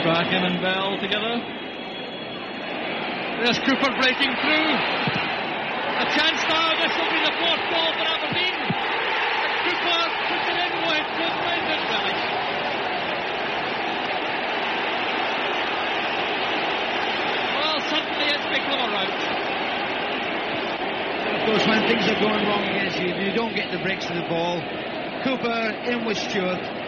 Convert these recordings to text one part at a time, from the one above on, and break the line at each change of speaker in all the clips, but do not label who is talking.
Strachan and Bell together. There's Cooper breaking through. A chance now. This will be the fourth goal for Aberdeen. Cooper puts it in with good Village. Well, suddenly it's become a rout.
Of course, when things are going wrong against you, you don't get the breaks of the ball. Cooper in with Stewart.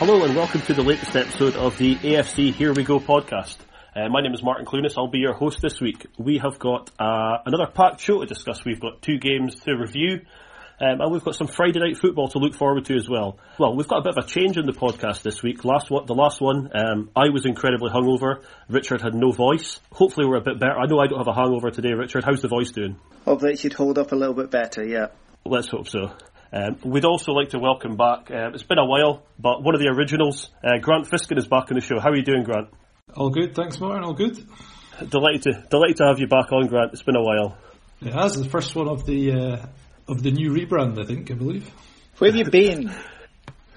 Hello and welcome to the latest episode of the AFC Here We Go podcast. Uh, my name is Martin Clunas. I'll be your host this week. We have got uh, another packed show to discuss. We've got two games to review. Um, and we've got some Friday night football to look forward to as well. Well, we've got a bit of a change in the podcast this week. Last one, the last one, um, I was incredibly hungover. Richard had no voice. Hopefully, we're a bit better. I know I don't have a hangover today. Richard, how's the voice doing?
Hopefully, it should hold up a little bit better. Yeah.
Let's hope so. Um, we'd also like to welcome back. Uh, it's been a while, but one of the originals, uh, Grant Fiskin, is back on the show. How are you doing, Grant?
All good, thanks, Martin. All good.
Delighted to delighted to have you back on, Grant. It's been a while.
It has the first one of the uh, of the new rebrand, I think. I believe.
Where have you been?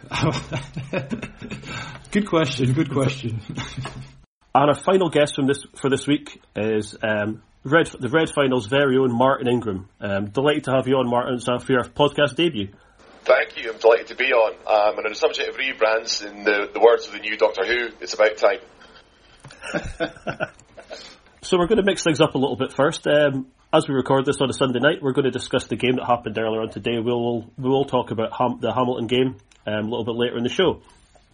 good question. Good question.
And our final guest from this for this week is um, Red the Red Finals' very own Martin Ingram. Um, delighted to have you on, Martin, so for your podcast debut.
Thank you. I'm delighted to be on. Um, and on the subject of rebrands, in the, the words of the new Doctor Who, it's about time.
So we're going to mix things up a little bit first. Um, as we record this on a Sunday night, we're going to discuss the game that happened earlier on today. We'll we'll talk about Ham- the Hamilton game um, a little bit later in the show.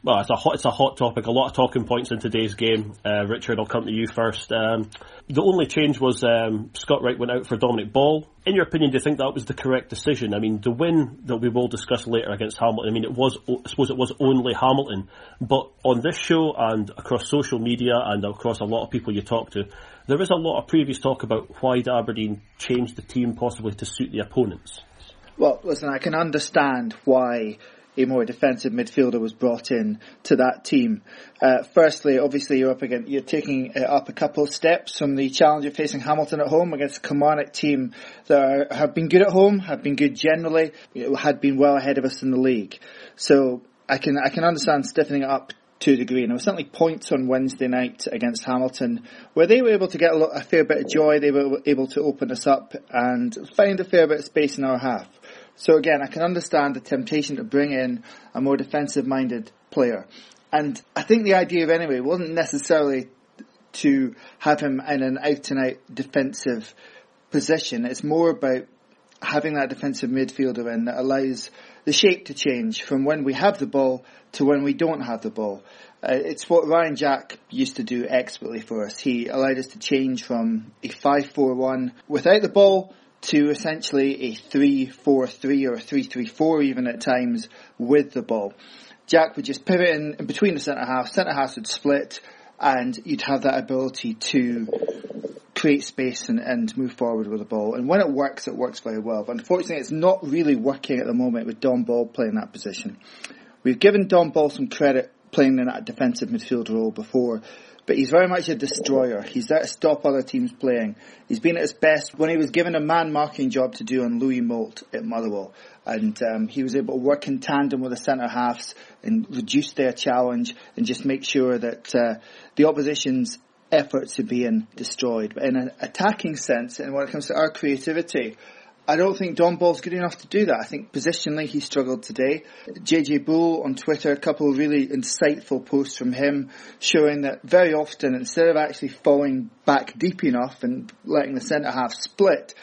Well, it's a hot it's a hot topic. A lot of talking points in today's game. Uh, Richard, I'll come to you first. Um, the only change was um, Scott Wright went out for Dominic Ball. In your opinion, do you think that was the correct decision? I mean, the win that we will discuss later against Hamilton. I mean, it was I suppose it was only Hamilton, but on this show and across social media and across a lot of people you talk to, there is a lot of previous talk about why Aberdeen changed the team possibly to suit the opponents.
Well, listen, I can understand why a more defensive midfielder was brought in to that team. Uh, firstly, obviously, you're up against, you're taking uh, up a couple of steps from the challenge of facing Hamilton at home against a Kilmarnock team that are, have been good at home, have been good generally, had been well ahead of us in the league. So I can I can understand stiffening it up to a degree. And there were certainly points on Wednesday night against Hamilton where they were able to get a, lot, a fair bit of joy. They were able to open us up and find a fair bit of space in our half. So again, I can understand the temptation to bring in a more defensive minded player. And I think the idea of anyway wasn't necessarily to have him in an out and out defensive position. It's more about having that defensive midfielder in that allows the shape to change from when we have the ball to when we don't have the ball. Uh, it's what Ryan Jack used to do expertly for us. He allowed us to change from a 5-4-1 without the ball to essentially a 3-4-3 or a 3-3-4 even at times with the ball. Jack would just pivot in, in between the centre half, centre half would split and you'd have that ability to create space and, and move forward with the ball. And when it works, it works very well. But unfortunately, it's not really working at the moment with Dom Ball playing that position. We've given Dom Ball some credit playing in that defensive midfield role before, but he's very much a destroyer. He's there to stop other teams playing. He's been at his best when he was given a man marking job to do on Louis Moult at Motherwell. And um, he was able to work in tandem with the centre halves and reduce their challenge and just make sure that uh, the opposition's efforts are being destroyed. But in an attacking sense, and when it comes to our creativity, I don't think Dom Ball's good enough to do that. I think positionally he struggled today. JJ Bull on Twitter, a couple of really insightful posts from him showing that very often instead of actually falling back deep enough and letting the centre half split,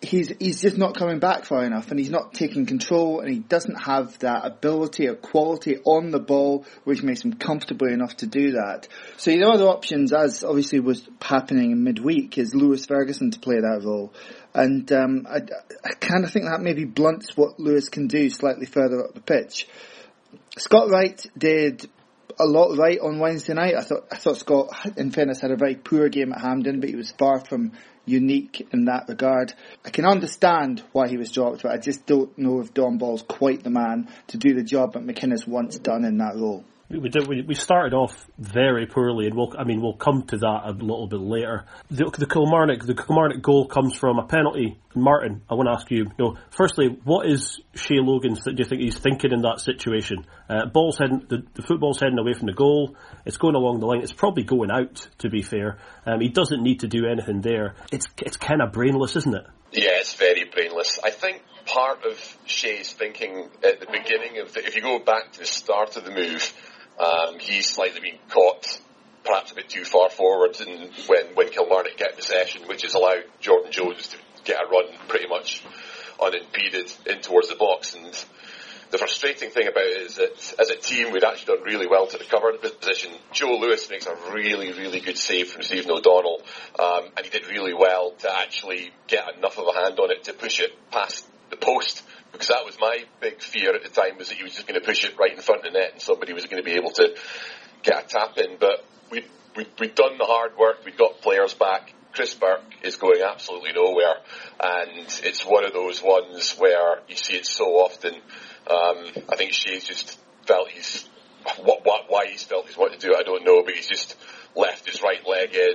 he's he's just not coming back far enough and he's not taking control and he doesn't have that ability or quality on the ball which makes him comfortable enough to do that. So the other options as obviously was happening in midweek is Lewis Ferguson to play that role. And um, I, I kind of think that maybe blunts what Lewis can do slightly further up the pitch. Scott Wright did a lot right on Wednesday night. I thought I thought Scott, in fairness, had a very poor game at Hampden, but he was far from unique in that regard. I can understand why he was dropped, but I just don't know if Dom Ball's quite the man to do the job that McInnes once done in that role.
We did. We, we started off very poorly, and we'll. I mean, we'll come to that a little bit later. The, the Kilmarnock, the Kilmarnock goal comes from a penalty. Martin, I want to ask you. You know, firstly, what is Shay Logan? Do you think he's thinking in that situation? Uh, ball's heading. The, the football's heading away from the goal. It's going along the line. It's probably going out. To be fair, um, he doesn't need to do anything there. It's it's kind of brainless, isn't it?
Yeah, it's very brainless. I think part of Shay's thinking at the beginning of the, if you go back to the start of the move um, he's slightly been caught perhaps a bit too far forward and when, when Kilmarnock get possession, which has allowed Jordan Jones to get a run pretty much unimpeded in towards the box. And the frustrating thing about it is that as a team, we'd actually done really well to recover the position. Joe Lewis makes a really, really good save from Stephen O'Donnell, um, and he did really well to actually get enough of a hand on it to push it past the post because that was my big fear at the time was that he was just going to push it right in front of the net and somebody was going to be able to get a tap in. But we we we'd done the hard work. We'd got players back. Chris Burke is going absolutely nowhere, and it's one of those ones where you see it so often. Um, I think Shay's just felt he's what, what why he's felt he's wanted to do. I don't know, but he's just left his right leg in,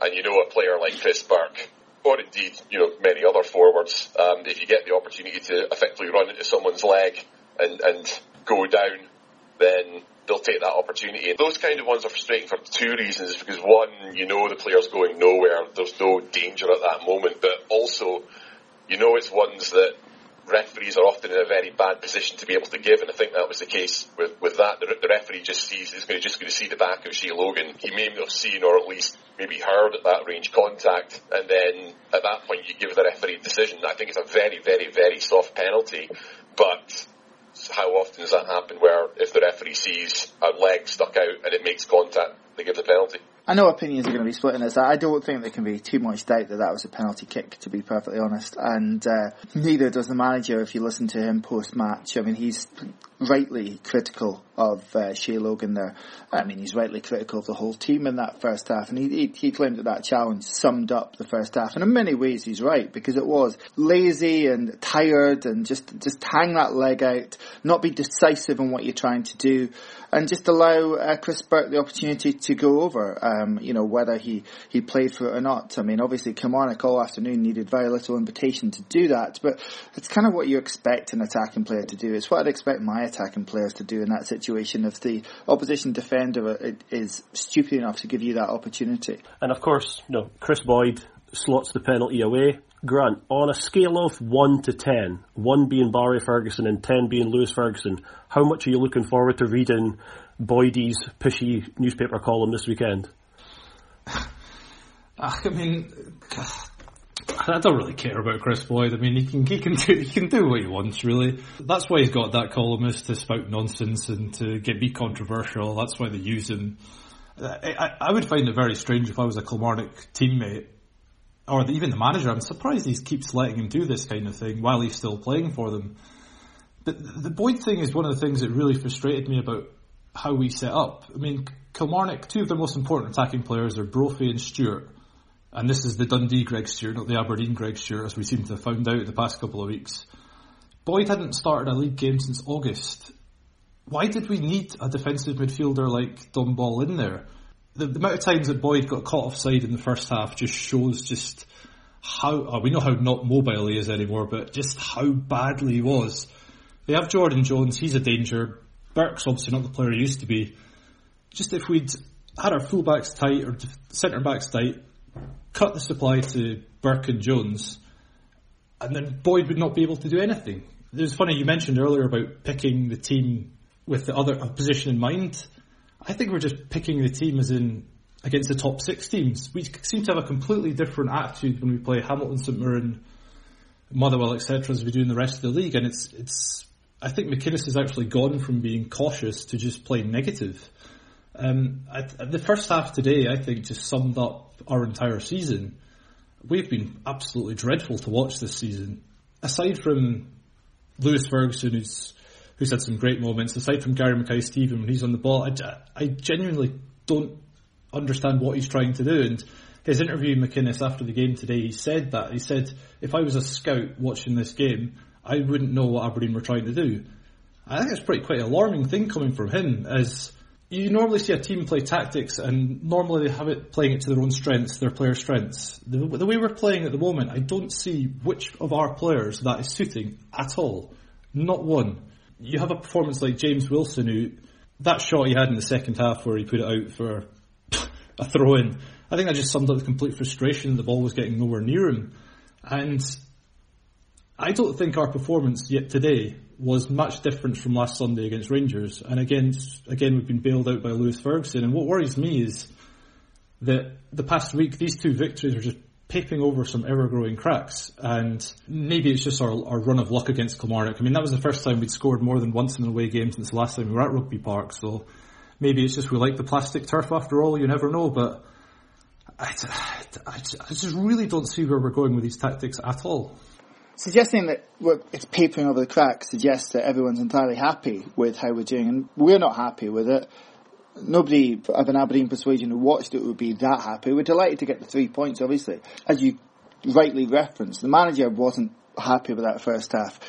and you know a player like Chris Burke or indeed, you know, many other forwards, um, if you get the opportunity to effectively run into someone's leg and, and go down, then they'll take that opportunity. And those kind of ones are frustrating for two reasons, because one, you know the player's going nowhere, there's no danger at that moment, but also, you know it's ones that referees are often in a very bad position to be able to give, and I think that was the case with, with that. The, the referee just sees he's going to, just going to see the back of Shay Logan. He may not have seen or at least maybe heard at that range contact, and then at that point you give the referee a decision. I think it's a very, very, very soft penalty, but how often does that happen where if the referee sees a leg stuck out and it makes contact, they give the penalty?
I know opinions are going to be split in this. I don't think there can be too much doubt that that was a penalty kick, to be perfectly honest. And uh, neither does the manager if you listen to him post match. I mean, he's rightly critical of uh, Shay Logan there. I mean, he's rightly critical of the whole team in that first half. And he, he, he claimed that that challenge summed up the first half. And in many ways, he's right because it was lazy and tired and just, just hang that leg out, not be decisive in what you're trying to do and just allow uh, Chris Burke the opportunity to go over, um, you know, whether he, he played for it or not. I mean, obviously Kilmarnock all afternoon needed very little invitation to do that, but it's kind of what you expect an attacking player to do. It's what I'd expect my attacking players to do in that situation if the opposition defender is stupid enough to give you that opportunity.
And of course, you know, Kris Boyd slots the penalty away. Grant, on a scale of 1 to 10, 1 being Barry Ferguson and 10 being Lewis Ferguson, how much are you looking forward to reading Boydie's pishy newspaper column this weekend?
I mean, I don't really care about Kris Boyd. I mean, he can he can do he can do what he wants, really. That's why he's got that columnist to spout nonsense and to get be controversial. That's why they use him. I, I, I would find it very strange if I was a Kilmarnock teammate or even the manager. I'm surprised he keeps letting him do this kind of thing while he's still playing for them. But the Boyd thing is one of the things that really frustrated me about how we set up. I mean, Kilmarnock, two of their most important attacking players are Brophy and Stewart. And this is the Dundee Greg Stewart, not the Aberdeen Greg Stewart, as we seem to have found out the past couple of weeks. Boyd hadn't started a league game since August. Why did we need a defensive midfielder like Dom Ball in there? the, the, amount of times that Boyd got caught offside in the first half just shows just how oh, we know how not mobile he is anymore, but just how badly he was. They have Jordan Jones; he's a danger. Burke's obviously not the player he used to be. Just if we'd had our fullbacks tight or centre backs tight, cut the supply to Burke and Jones, and then Boyd would not be able to do anything. It was funny you mentioned earlier about picking the team with the other position in mind. I think we're just picking the team as in against the top six teams. We seem to have a completely different attitude when we play Hamilton, St Mirren, Motherwell, etc., as we do in the rest of the league. And it's it's. I think McInnes has actually gone from being cautious to just playing negative. Um, I, the first half today, I think, just summed up our entire season. We've been absolutely dreadful to watch this season. Aside from Lewis Ferguson, who's who's had some great moments. Aside from Gary Mackay-Steven when he's on the ball, I, I genuinely don't understand what he's trying to do. And his interview with McInnes after the game today, he said that. He said, if I was a scout watching this game, I wouldn't know what Aberdeen were trying to do. I think it's pretty quite alarming thing coming from him as you normally see a team play tactics and normally they have it playing it to their own strengths, their player strengths. The, the way we're playing at the moment, I don't see which of our players that is suiting at all. Not one. You have a performance like James Wilson who, that shot he had in the second half where he put it out for a throw in, I think that just summed up the complete frustration that the ball was getting nowhere near him. And I don't think our performance yet today was much different from last Sunday against Rangers. And again, again, we've been bailed out by Lewis Ferguson. And what worries me is that the past week, these two victories are just paping over some ever-growing cracks. And maybe it's just our, our run of luck against Kilmarnock. I mean, that was the first time we'd scored more than once in an away game since the last time we were at Rugby Park. So maybe it's just we like the plastic turf after all. You never know. But I, I, I just really don't see where we're going with these tactics at all.
Suggesting that it's papering over the cracks suggests that everyone's entirely happy with how we're doing, and we're not happy with it. Nobody of an Aberdeen persuasion who watched it would be that happy. We're delighted to get the three points, obviously. As you rightly referenced, the manager wasn't happy with that first half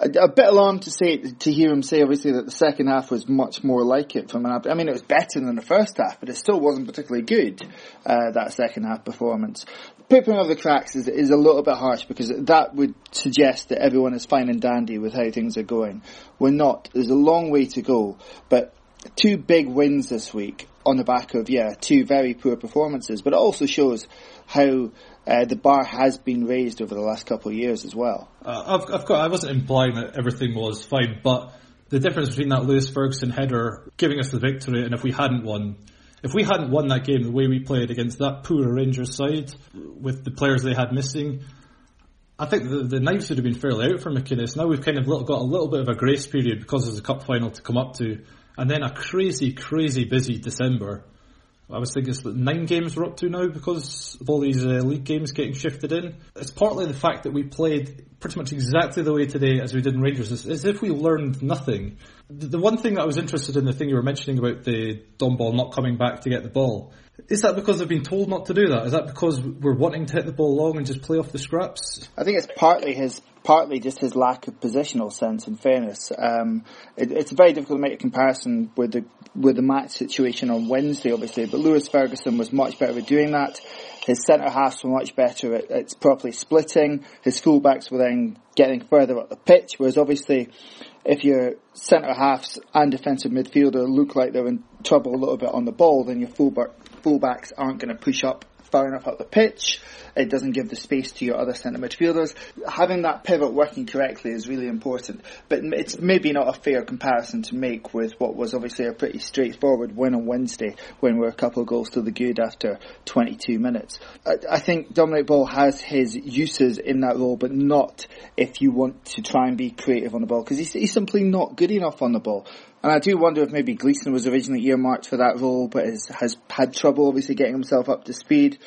a, a bit alarmed to say to hear him say obviously that the second half was much more like it from an I mean it was better than the first half, but it still wasn't particularly good uh, that second half performance. Papering of the cracks is, is a little bit harsh because that would suggest that everyone is fine and dandy with how things are going. We're not. There's a long way to go, but two big wins this week on the back of yeah two very poor performances, but it also shows how uh, the bar has been raised over the last couple of years as well.
Uh, I've, I've got, I wasn't implying that everything was fine, but the difference between that Lewis Ferguson header giving us the victory and if we hadn't won, if we hadn't won that game the way we played against that poor Rangers side with the players they had missing, I think the, the knives would have been fairly out for McInnes. Now we've kind of got a little bit of a grace period because there's a cup final to come up to, and then a crazy, crazy busy December. I was thinking it's nine games we're up to now because of all these uh, league games getting shifted in. It's partly the fact that we played pretty much exactly the way today as we did in Rangers, as, as if we learned nothing. The, the, one thing that I was interested in, the thing you were mentioning about the Dom ball not coming back to get the ball, is that because they've been told not to do that? Is that because we're wanting to hit the ball long and just play off the scraps?
I think it's partly his partly just his lack of positional sense and fairness. Um, it, it's very difficult to make a comparison with the with the match situation on Wednesday, obviously, but Lewis Ferguson was much better at doing that. His centre halves were much better at, at properly splitting. His fullbacks were then getting further up the pitch, whereas obviously if your centre halves and defensive midfielder look like they're in trouble a little bit on the ball, then your fullback, fullbacks aren't going to push up far enough up the pitch. It doesn't give the space to your other centre midfielders. Having that pivot working correctly is really important, but it's maybe not a fair comparison to make with what was obviously a pretty straightforward win on Wednesday when we're a couple of goals to the good after 22 minutes. I, I think Dominic Ball has his uses in that role, but not if you want to try and be creative on the ball because he's, he's simply not good enough on the ball. And I do wonder if maybe Gleeson was originally earmarked for that role, but has, has had trouble obviously getting himself up to speed.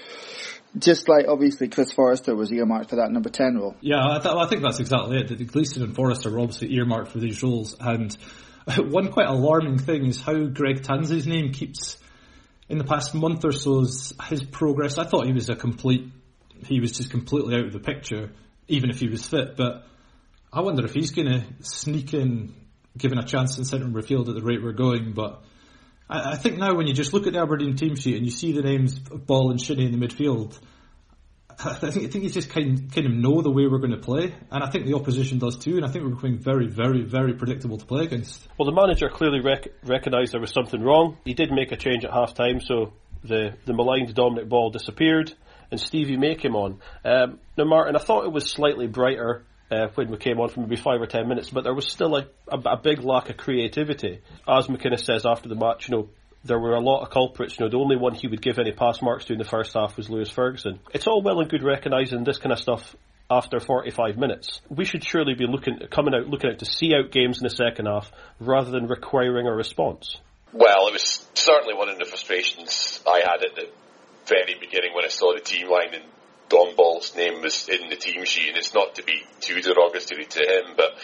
Just like obviously Chris Forrester was earmarked for that number 10 role.
Yeah, I, th- I think that's exactly it. Gleeson and Forrester were obviously earmarked for these roles. And one quite alarming thing is how Greg Tansey's name keeps, in the past month or so, his progress. I thought he was a complete, he was just completely out of the picture, even if he was fit. But I wonder if he's going to sneak in given a chance in centre midfield at the rate we're going. But I, I, think now when you just look at the Aberdeen team sheet and you see the names of Ball and Shinnie in the midfield, I think, I think you just kind, kind of know the way we're going to play, and I think the opposition does too, and I think we're becoming very, very, very predictable to play against.
Well, the manager clearly rec- recognised there was something wrong. He did make a change at half time, so the, the maligned Dominic Ball disappeared, and Stevie May came on. Um, now, Martin, I thought it was slightly brighter uh, when we came on for maybe five or ten minutes, but there was still a, a, a, big lack of creativity. As McInnes says after the match, you know, there were a lot of culprits. You know, the only one he would give any pass marks to in the first half was Lewis Ferguson. It's all well and good recognising this kind of stuff after 45 minutes. We should surely be looking, coming out, looking out to see out games in the second half rather than requiring a response.
Well, it was certainly one of the frustrations I had at the very beginning when I saw the team line and Dom Ball's name was in the team sheet, and it's not to be too derogatory to him, but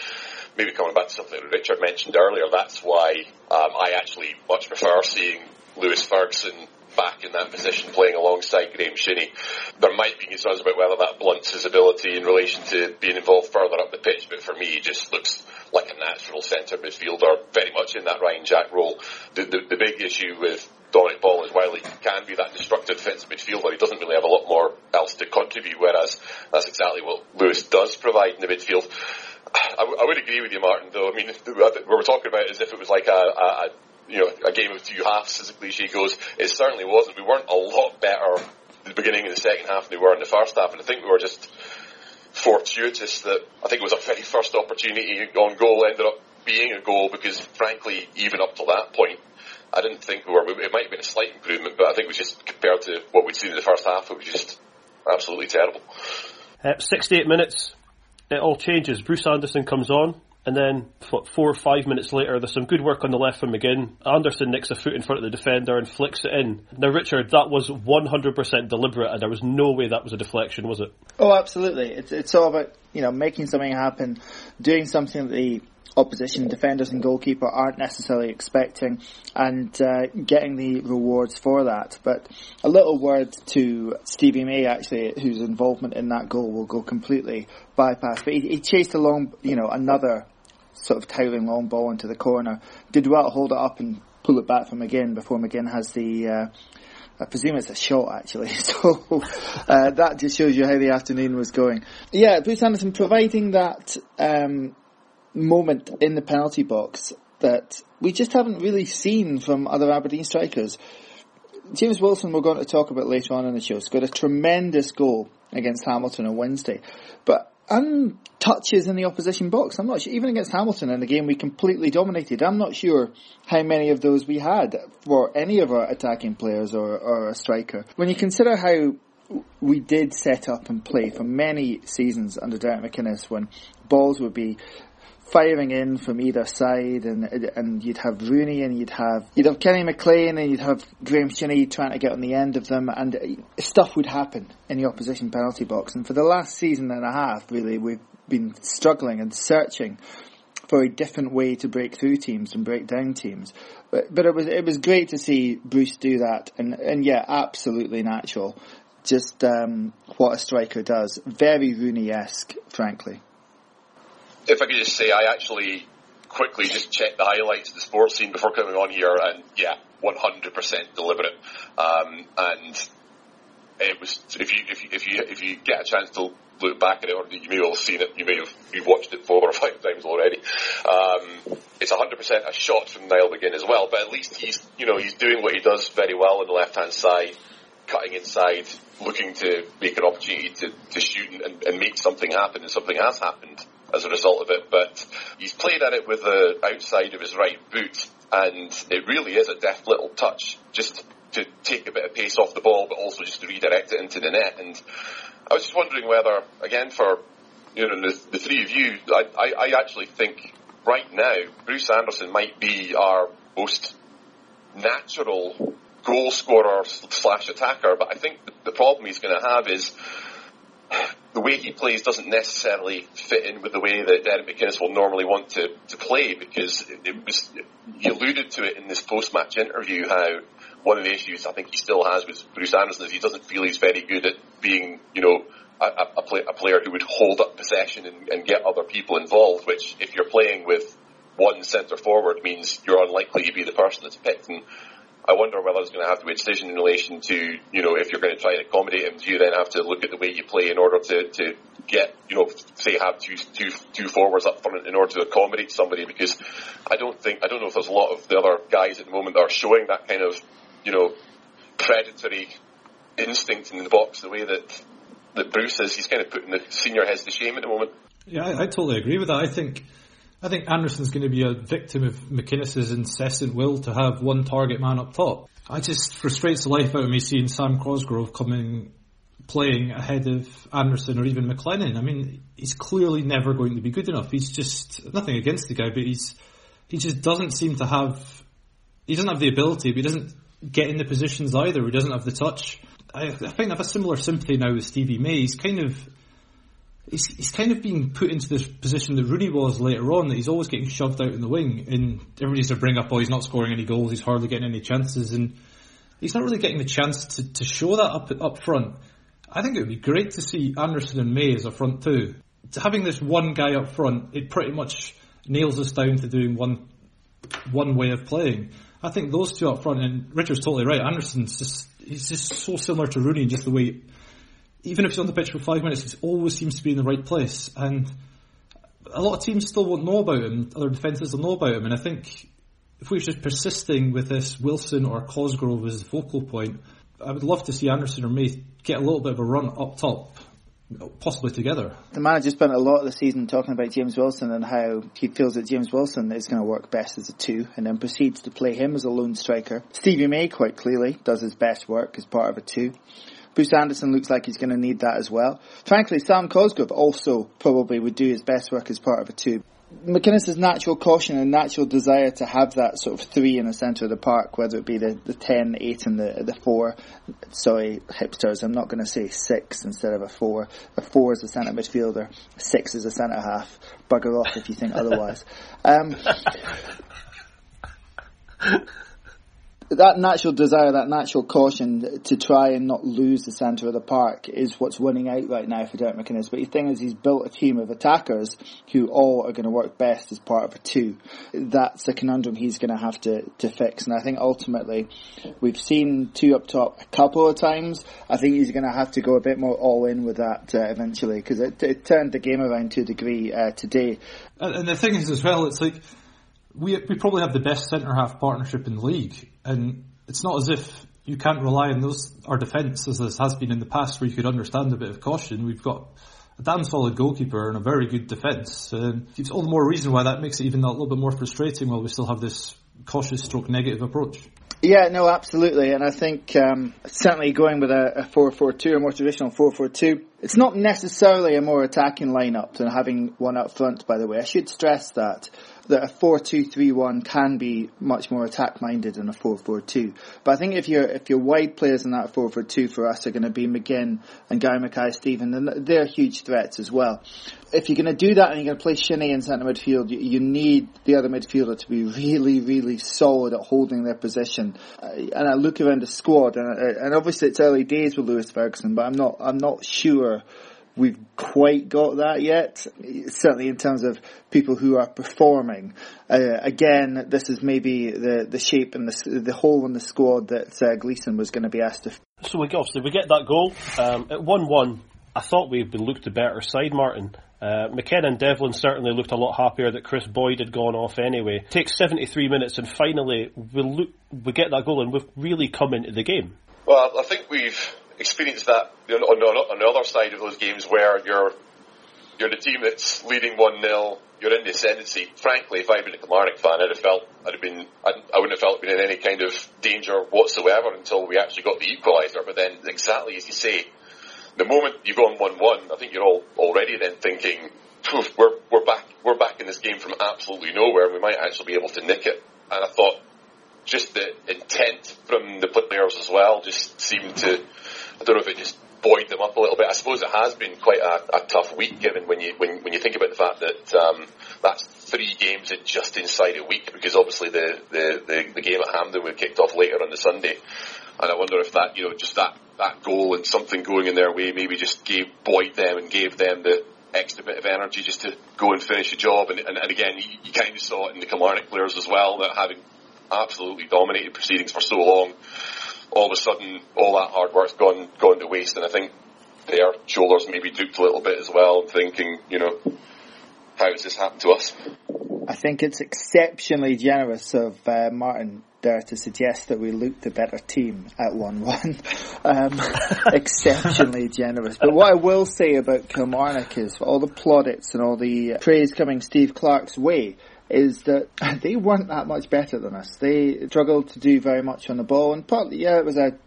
maybe coming back to something that Richard mentioned earlier, that's why um, I actually much prefer seeing Lewis Ferguson back in that position playing alongside Graham Shinnie. There might be concerns about whether that blunts his ability in relation to being involved further up the pitch, but for me, he just looks like a natural centre midfielder, very much in that Ryan Jack role. The, the, the big issue with Dominic Ball is while he can be that destructive defensive midfielder, he doesn't really have a lot more else to contribute, whereas that's exactly what Lewis does provide in the midfield. I, w- I would agree with you, Martin, though. I mean, what we're talking about is if it was like a, a, a you know, a game of two halves, as the cliche goes. It certainly wasn't. We weren't a lot better at the beginning of the second half than we were in the first half, and I think we were just fortuitous that I think it was our very first opportunity on goal ended up being a goal because, frankly, even up to that point, I didn't think we were. It might have been a slight improvement, but I think it was just compared to what we'd seen in the first half, it was just absolutely terrible.
Uh, 68 minutes, it all changes. Bruce Anderson comes on. And then what, four or five minutes later, there's some good work on the left from McGinn. Anderson nicks a foot in front of the defender and flicks it in. Now, Richard, that was 100% deliberate, and there was no way that was a deflection, was it?
Oh, absolutely. It's it's all about you know making something happen, doing something that the opposition defenders and goalkeeper aren't necessarily expecting, and uh, getting the rewards for that. But a little word to Stevie May, actually, whose involvement in that goal will go completely bypassed. But he, he chased along, you know, another sort of towering long ball into the corner. Did well to hold it up and pull it back from McGinn before McGinn has the. Uh, I presume it's a shot actually. So uh, that just shows you how the afternoon was going. Yeah, Bruce Anderson providing that um, moment in the penalty box that we just haven't really seen from other Aberdeen strikers. James Wilson, we're going to talk about later on in the show, scored a tremendous goal against Hamilton on Wednesday, but untouches in the opposition box. I'm not sure, even against Hamilton in the game we completely dominated. I'm not sure how many of those we had for any of our attacking players or, or a striker. When you consider how we did set up and play for many seasons under Derek McInnes when balls would be firing in from either side, and and you'd have Rooney and you'd have you'd have Kenny McLean and you'd have Graham Shinnie trying to get on the end of them, and stuff would happen in the opposition penalty box. And for the last season and a half, really, we've been struggling and searching for a different way to break through teams and break down teams. But but it was it was great to see Bruce do that, and and yeah, absolutely natural. Just um, what a striker does. Very Rooney esque, frankly
if I could just say, I actually quickly just checked the highlights of the Sportscene before coming on here, and yeah, 100% deliberate. Um, and it was if you if you if you if you get a chance to look back at it, or you may have seen it, you may have you've watched it four or five times already. Um, it's 100% a shot from Niall McGinn as well, but at least he's you know he's doing what he does very well on the left hand side, cutting inside, looking to make an opportunity to, to shoot and, and make something happen, and something has happened as a result of it. But he's played at it with the outside of his right boot, and it really is a deft little touch, just to take a bit of pace off the ball, but also just to redirect it into the net. And I was just wondering whether, again, for you know the, the three of you, I, I, I actually think right now Bruce Anderson might be our most natural goal scorer slash attacker, but I think the problem he's going to have is the way he plays doesn't necessarily fit in with the way that Derek McInnes will normally want to, to play because it, was, he alluded to it in this post-match interview how one of the issues I think he still has with Bruce Anderson is he doesn't feel he's very good at being, you know, a, a, play, a player who would hold up possession and, and get other people involved, which if you're playing with one centre forward means you're unlikely to be the person that's picked. And I wonder whether there's going to have to be a decision in relation to, you know, if you're going to try and accommodate him, do you then have to look at the way you play in order to, to get, you know, say have two, two, two forwards up front in order to accommodate somebody? Because I don't think, I don't know if there's a lot of the other guys at the moment that are showing that kind of, you know, predatory instinct in the box the way that, that Bruce is. He's kind of putting the senior heads to shame at the moment.
Yeah, I, I totally agree with that. I think, I think Anderson's going to be a victim of McInnes's incessant will to have one target man up top. I just frustrates the life out of me seeing Sam Cosgrove coming playing ahead of Anderson or even McLennan. I mean, he's clearly never going to be good enough. He's just nothing against the guy, but he's he just doesn't seem to have he doesn't have the ability, but he doesn't get in the positions either. He doesn't have the touch. I, I think I have a similar sympathy now with Stevie May. He's kind of he's, he's kind of being put into this position that Rooney was later on, that he's always getting shoved out in the wing, and everybody's to bring up, oh, he's not scoring any goals, he's hardly getting any chances, and he's not really getting the chance to, to show that up up front. I think it would be great to see Anderson and May as a front two. Having this one guy up front, it pretty much nails us down to doing one one way of playing. I think those two up front, and Richard's totally right. Anderson's just he's just so similar to Rooney in just the way, even if he's on the pitch for five minutes, he always seems to be in the right place. And a lot of teams still won't know about him. Other defences will know about him. And I think if we're just persisting with this Wilson or Cosgrove as the focal point, I would love to see Anderson or May get a little bit of a run up top possibly together.
The manager spent a lot of the season talking about James Wilson and how he feels that James Wilson is going to work best as a two and then proceeds to play him as a lone striker. Stevie May quite clearly does his best work as part of a two. Bruce Anderson looks like he's going to need that as well. Frankly, Sam Cosgrove also probably would do his best work as part of a two. McInnes's natural caution and natural desire to have that sort of three in the centre of the park, whether it be the, the 10, 8 and the, the 4. Sorry, hipsters, I'm not going to say 6 instead of a 4. A 4 is a centre midfielder, 6 is a centre half. Bugger off if you think otherwise. Um, that natural desire, that natural caution to try and not lose the centre of the park is what's winning out right now for Derek McInnes. But the thing is, he's built a team of attackers who all are going to work best as part of a two. That's the conundrum he's going to have to, to fix. And I think ultimately, we've seen two up top a couple of times. I think he's going to have to go a bit more all in with that uh, eventually because it, it, turned the game around to a degree uh, today.
And the thing is as well, it's like we we probably have the best centre half partnership in the league, and it's not as if you can't rely on those our defence as this has been in the past, where you could understand a bit of caution. We've got a damn solid goalkeeper and a very good defence, and it's all the more reason why that makes it even a little bit more frustrating while we still have this cautious stroke negative approach.
Yeah, no, absolutely. And I think um, certainly going with a, a 4-4-2, a more traditional 4-4-2, it's not necessarily a more attacking lineup than having one up front, by the way. I should stress that that a 4-2-3-1 can be much more attack minded than a 4-4-2. But I think if your if your wide players in that 4-4-2 for us are going to be McGinn and Gary Mackay-Steven, then they're huge threats as well. If you're going to do that and you're going to play Shinnie in centre midfield, you, you, need the other midfielder to be really, really solid at holding their position. Uh, and I look around the squad, and, uh, and obviously it's early days with Lewis Ferguson, but I'm not I'm not sure we've quite got that yet. Certainly in terms of people who are performing. Uh, again, this is maybe the the shape and the the hole in the squad that uh, Gleeson was going to be asked to.
So we obviously we get that goal um, at one one. I thought we would looked a better side, Martin. Uh, McKenna and Devlin certainly looked a lot happier that Kris Boyd had gone off anyway. It takes 73 minutes and finally we look, we get that goal and we've really come into the game.
Well, I think we've experienced that on, on, on the other side of those games where you're you're the team that's leading one 0 you're in the ascendancy. Frankly, if I'd been a Kilmarnock fan, I'd have felt I'd have been I'd, I wouldn't have felt been in any kind of danger whatsoever until we actually got the equaliser. But then, exactly as you say, the moment you've gone one one, I think you're all already then thinking we're we're back we're back in this game from absolutely nowhere. We might actually be able to nick it. And I thought just the intent from the players as well just seemed to I don't know if it just buoyed them up a little bit. I suppose it has been quite a, a tough week, given when you when, when you think about the fact that um, that's three games in just inside a week, because obviously the, the, the, the game at Hampden we kicked off later on the Sunday, and I wonder if that you know just that that goal and something going in their way maybe just gave buoyed them and gave them the extra bit of energy just to go and finish the job. And, and, and again, you, you kind of saw it in the Kilmarnock players as well, that having absolutely dominated proceedings for so long all of a sudden all that hard work's gone gone to waste, and I think their shoulders maybe drooped a little bit as well, thinking, you know, how has this happened to us?
I think it's exceptionally generous of uh, Martin there to suggest that we looked the better team at 1-1. Um, exceptionally generous. But what I will say about Kilmarnock is, for all the plaudits and all the praise coming Steve Clarke's way, is that they weren't that much better than us. They struggled to do very much on the ball, and partly, yeah, it was a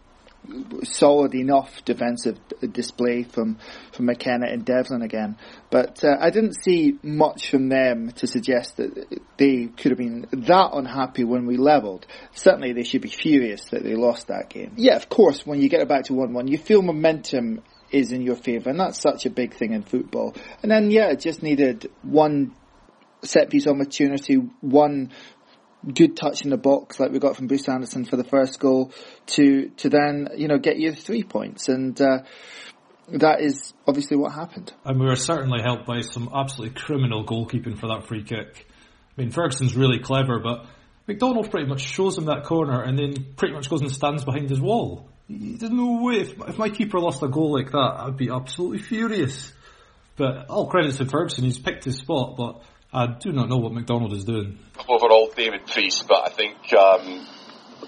solid enough defensive display from from McKenna and Devlin again. But uh, I didn't see much from them to suggest that they could have been that unhappy when we levelled. Certainly, they should be furious that they lost that game. Yeah, of course, when you get it back to one-one, you feel momentum is in your favour, and that's such a big thing in football. And then, yeah, it just needed one set piece opportunity, one good touch in the box like we got from Bruce Anderson for the first goal to to then you know get you three points and uh, that is obviously what happened.
And we were certainly helped by some absolutely criminal goalkeeping for that free kick. I mean Ferguson's really clever, but McDonald pretty much shows him that corner and then pretty much goes and stands behind his wall. There's no way if, if my keeper lost a goal like that, I'd be absolutely furious. But all credit to Ferguson, he's picked his spot, but I do not know what McDonald is doing.
Overall, David Priest, but I think um,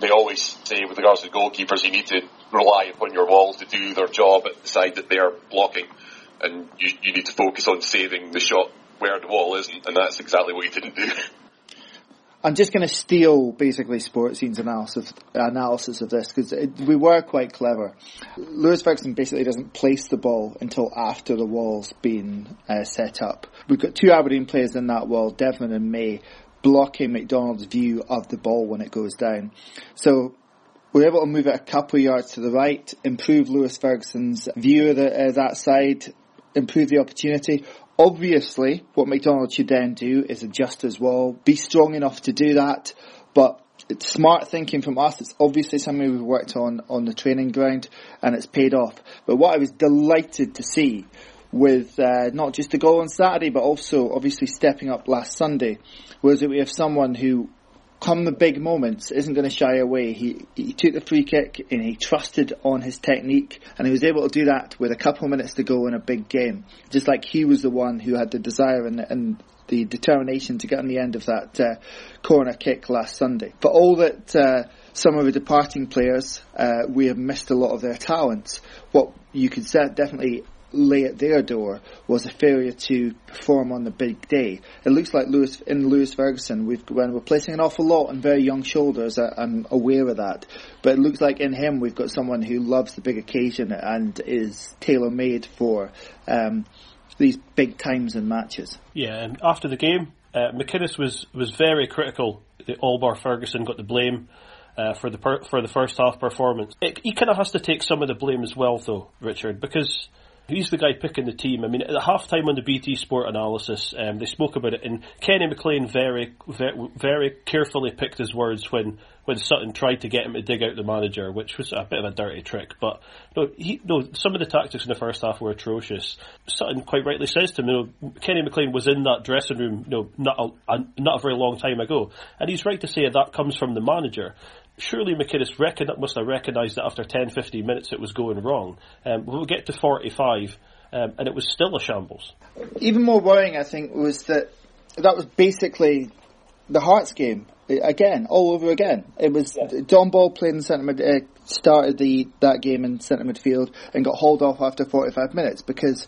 they always say with regards to goalkeepers, you need to rely upon your walls to do their job at the side that they're blocking, and you, you need to focus on saving the shot where the wall isn't, and that's exactly what he didn't do.
I'm just going to steal basically Sportscene's analysis analysis of this because we were quite clever. Lewis Ferguson basically doesn't place the ball until after the wall's been uh, set up. We've got two Aberdeen players in that wall, Devlin and May, blocking McDonald's view of the ball when it goes down. So we're able to move it a couple of yards to the right, improve Lewis Ferguson's view of the, uh, that side, improve the opportunity. Obviously, what McDonald should then do is adjust as well, be strong enough to do that, but it's smart thinking from us. It's obviously something we've worked on on the training ground and it's paid off. But what I was delighted to see with uh, not just the goal on Saturday, but also obviously stepping up last Sunday, was that we have someone who come the big moments, isn't going to shy away. He, he took the free kick and he trusted on his technique and he was able to do that with a couple of minutes to go in a big game. Just like he was the one who had the desire and, and the determination to get on the end of that uh, corner kick last Sunday. For all that uh, some of the departing players, uh, we have missed a lot of their talents. What you could definitely lay at their door was a failure to perform on the big day. It looks like Lewis in Lewis Ferguson, we've when we're placing an awful lot on very young shoulders. I'm aware of that, but it looks like in him we've got someone who loves the big occasion and is tailor made for um, these big times and matches.
Yeah, and after the game, uh, McInnes was was very critical that Allbar Ferguson got the blame. Uh, for the per- for the first half performance, it, he kind of has to take some of the blame as well, though, Richard, because he's the guy picking the team. I mean, at halftime on the BT Sport analysis, um, they spoke about it, and Kenny McLean very, very, very carefully picked his words when, when Sutton tried to get him to dig out the manager, which was a bit of a dirty trick. But no, he, no, some of the tactics in the first half were atrocious. Sutton quite rightly says to him, you know, Kenny McLean was in that dressing room, you know, not a, a, not a very long time ago, and he's right to say that comes from the manager surely McInnes recon- must have recognised that after 10, 15 minutes it was going wrong. Um, we'll get to 45, um, and it was still a shambles.
Even more worrying, I think, was that that was basically the Hearts game again, all over again. It was yeah. Dom Ball played in centre mid, uh, started the that game in centre midfield and got hauled off after 45 minutes because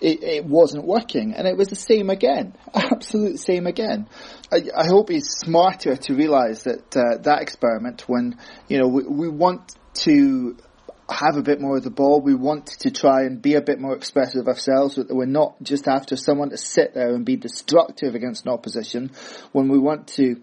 it, it, wasn't working. And it was the same again. Absolute same again. I, I hope he's smarter to realise that uh, that experiment, when, you know, we, we want to have a bit more of the ball. We want to try and be a bit more expressive ourselves. That we're not just after someone to sit there and be destructive against an opposition. When we want to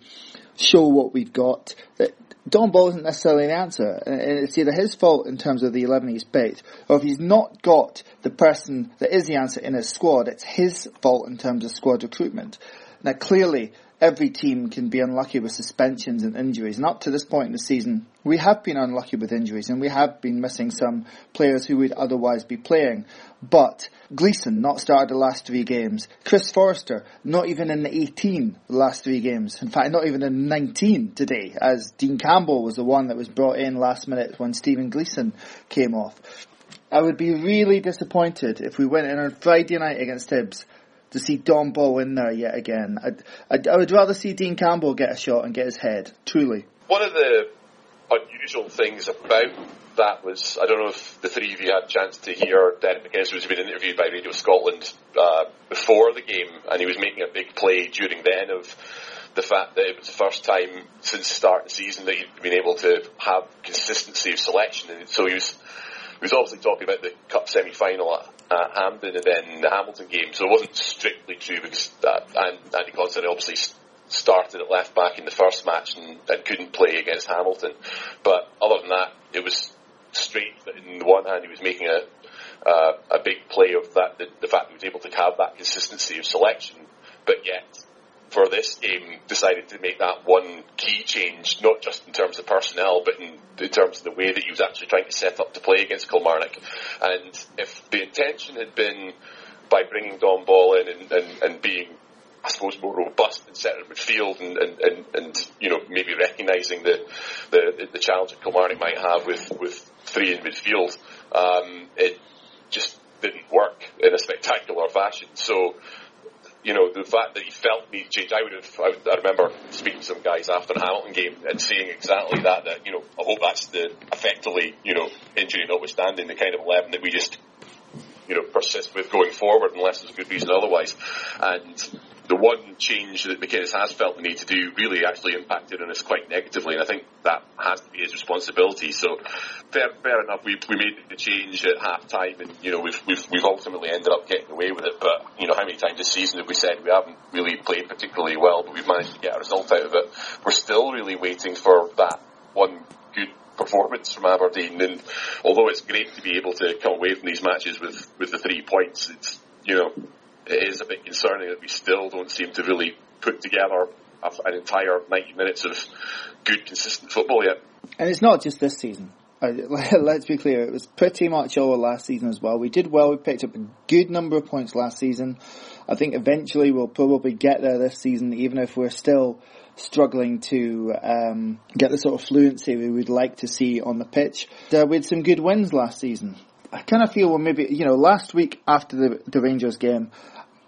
show what we've got, that Dom Ball isn't necessarily the answer. And it's either his fault in terms of the 11 he's picked, or if he's not got the person that is the answer in his squad, it's his fault in terms of squad recruitment. Now clearly, every team can be unlucky with suspensions and injuries. And up to this point in the season, we have been unlucky with injuries and we have been missing some players who would otherwise be playing. But Gleeson not started the last three games. Chris Forrester not even in the 18 the last three games. In fact, not even in 19 today, as Dean Campbell was the one that was brought in last minute when Stephen Gleeson came off. I would be really disappointed if we went in on Friday night against Hibs to see Dom Ball in there yet again. I'd, I'd, I would rather see Dean Campbell get a shot and get his head, truly.
One of the unusual things about that was, I don't know if the three of you had a chance to hear Derek McInnes was being interviewed by Radio Scotland uh, before the game, and he was making a big play during then of the fact that it was the first time since the start of the season that he'd been able to have consistency of selection, and so he was he was obviously talking about the cup semi-final at, at and then the Hamilton game, so it wasn't strictly true because that, and Andy Considine obviously started at left back in the first match and, and couldn't play against Hamilton. But other than that, it was strange that in the one hand he was making a uh, a big play of that, the, the fact that he was able to have that consistency of selection, but yet for this game decided to make that one key change, not just in terms of personnel, but in, in terms of the way that he was actually trying to set up to play against Kilmarnock. And if the intention had been by bringing Dom Ball in and, and, and being I suppose more robust in centre midfield and, and, and, you know maybe recognising the, the the challenge that Kilmarnock might have with, with three in midfield, um, it just didn't work in a spectacular fashion. So you know, the fact that he felt me change, I would have, I, would, I remember speaking to some guys after the Hamilton game and saying exactly that, that, you know, I hope that's the, effectively, you know, injury notwithstanding, the kind of 11 that we just, you know, persist with going forward unless there's a good reason otherwise. And the one change that McInnes has felt the need to do really actually impacted on us quite negatively, and I think that has to be his responsibility. So, fair, fair enough, we, we made the change at half time, and you know we've, we've we've ultimately ended up getting away with it. But you know how many times this season have we said we haven't really played particularly well, but we've managed to get a result out of it? We're still really waiting for that one good performance from Aberdeen, and although it's great to be able to come away from these matches with with the three points, it's you know it is a bit concerning that we still don't seem to really put together an entire 90 minutes of good, consistent football yet.
And it's not just this season. Let's be clear, it was pretty much all last season as well. We did well, we picked up a good number of points last season. I think eventually we'll probably get there this season, even if we're still struggling to um, get the sort of fluency we would like to see on the pitch. Uh, we had some good wins last season. I kind of feel well, maybe you know last week after the the Rangers game,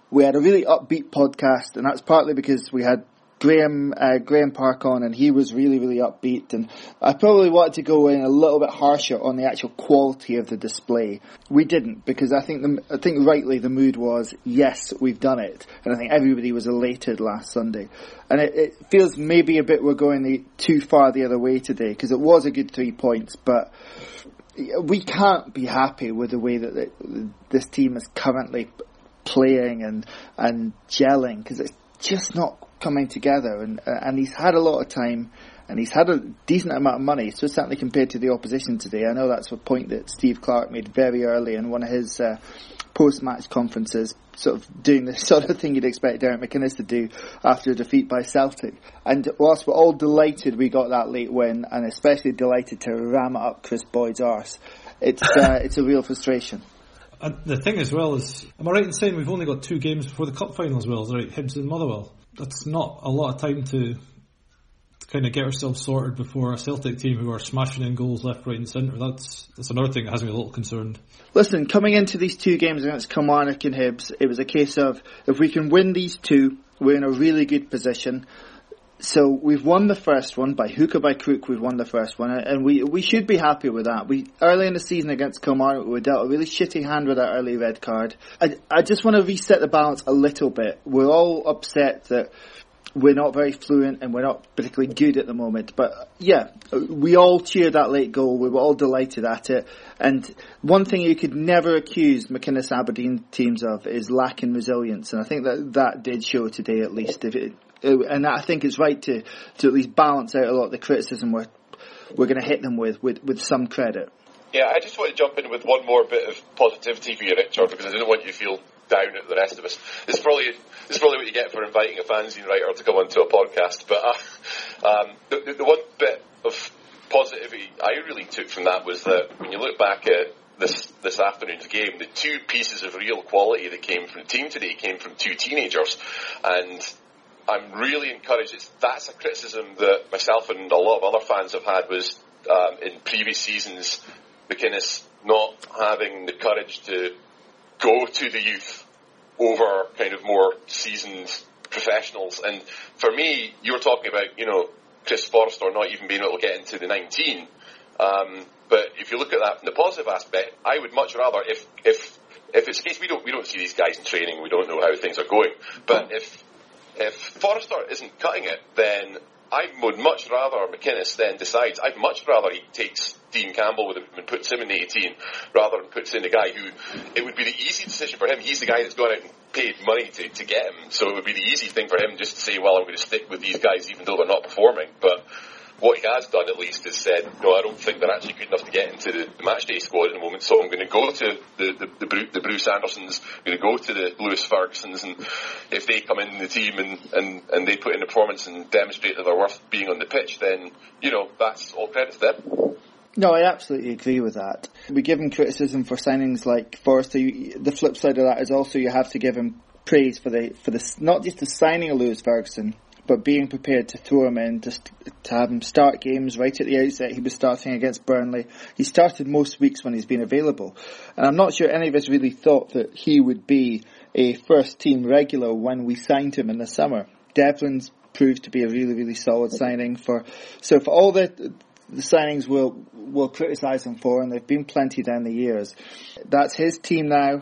we had a really upbeat podcast, and that's partly because we had Graham uh, Graham Park on, and he was really really upbeat. And I probably wanted to go in a little bit harsher on the actual quality of the display. We didn't because I think the, I think rightly the mood was yes we've done it, and I think everybody was elated last Sunday. And it, it feels maybe a bit we're going the, too far the other way today because it was a good three points, but we can't be happy with the way that the, this team is currently playing and and gelling because it's just not coming together. And uh, and he's had a lot of time and he's had a decent amount of money, so certainly compared to the opposition today. I know that's a point that Steve Clarke made very early in one of his uh, post-match conferences, sort of doing the sort of thing you'd expect Derek McInnes to do after a defeat by Celtic. And whilst we're all delighted we got that late win, and especially delighted to ram up Kris Boyd's arse, it's uh, it's a real frustration.
And the thing as well is, am I right in saying we've only got two games before the cup final as well? Is right, Hibs and Motherwell. That's not a lot of time to kind of get ourselves sorted before a Celtic team who are smashing in goals left, right, and centre. That's that's another thing that has me a little concerned.
Listen, coming into these two games against Kilmarnock and Hibs, it was a case of if we can win these two, we're in a really good position so we've won the first one by hook or by crook. We've won the first one, and we we should be happy with that. We early in the season against Kilmarnock, we dealt a really shitty hand with that early red card. I I just want to reset the balance a little bit. We're all upset that we're not very fluent and we're not particularly good at the moment. But yeah, we all cheered that late goal. We were all delighted at it. And one thing you could never accuse McInnes Aberdeen teams of is lacking resilience. And I think that that did show today at least. If it, and I think it's right to, to at least balance out a lot of the criticism we're, we're going to hit them with, with, with some credit.
Yeah, I just want to jump in with one more bit of positivity for you, Richard, because I didn't want you to feel down at the rest of us. It's probably it's probably what you get for inviting a fanzine writer to come onto a podcast. But uh, um, the, the one bit of positivity I really took from that was that when you look back at this this afternoon's game, the two pieces of real quality that came from the team today came from two teenagers, and I'm really encouraged. It's, that's a criticism that myself and a lot of other fans have had was um, in previous seasons, McInnes not having the courage to go to the youth over kind of more seasoned professionals. And for me, you were talking about, you know, Chris Forrester not even being able to get into the 19. Um, but if you look at that from the positive aspect, I would much rather if if if it's the case we don't we don't see these guys in training, we don't know how things are going. But if if Forrester isn't cutting it, then I would much rather McInnes then decides, I'd much rather he takes Dean Campbell with him and puts him in the 18 rather than puts in a guy who, it would be the easy decision for him. He's the guy that's gone out and paid money to, to get him. So it would be the easy thing for him just to say, well, I'm going to stick with these guys even though they're not performing. But what he has done at least is said, no, I don't think they're actually good enough to get into the, the match day squad at the moment, so I'm going to go to the, the, the, Bruce, the Bruce Andersons, I'm going to go to the Lewis Fergusons, and if they come in the team and, and, and they put in a performance and demonstrate that they're worth being on the pitch, then, you know, that's all credit to them.
No, I absolutely agree with that. We give him criticism for signings like Forrester. The flip side of that is also you have to give him praise for the for the not just the signing of Lewis Ferguson, but being prepared to throw him in, just to have him start games right at the outset. He was starting against Burnley. He started most weeks when he's been available, and I'm not sure any of us really thought that he would be a first team regular when we signed him in the summer. Devlin's proved to be a really, really solid signing for. So for all the the signings we'll we'll criticise him for, and there've been plenty down the years. That's his team now.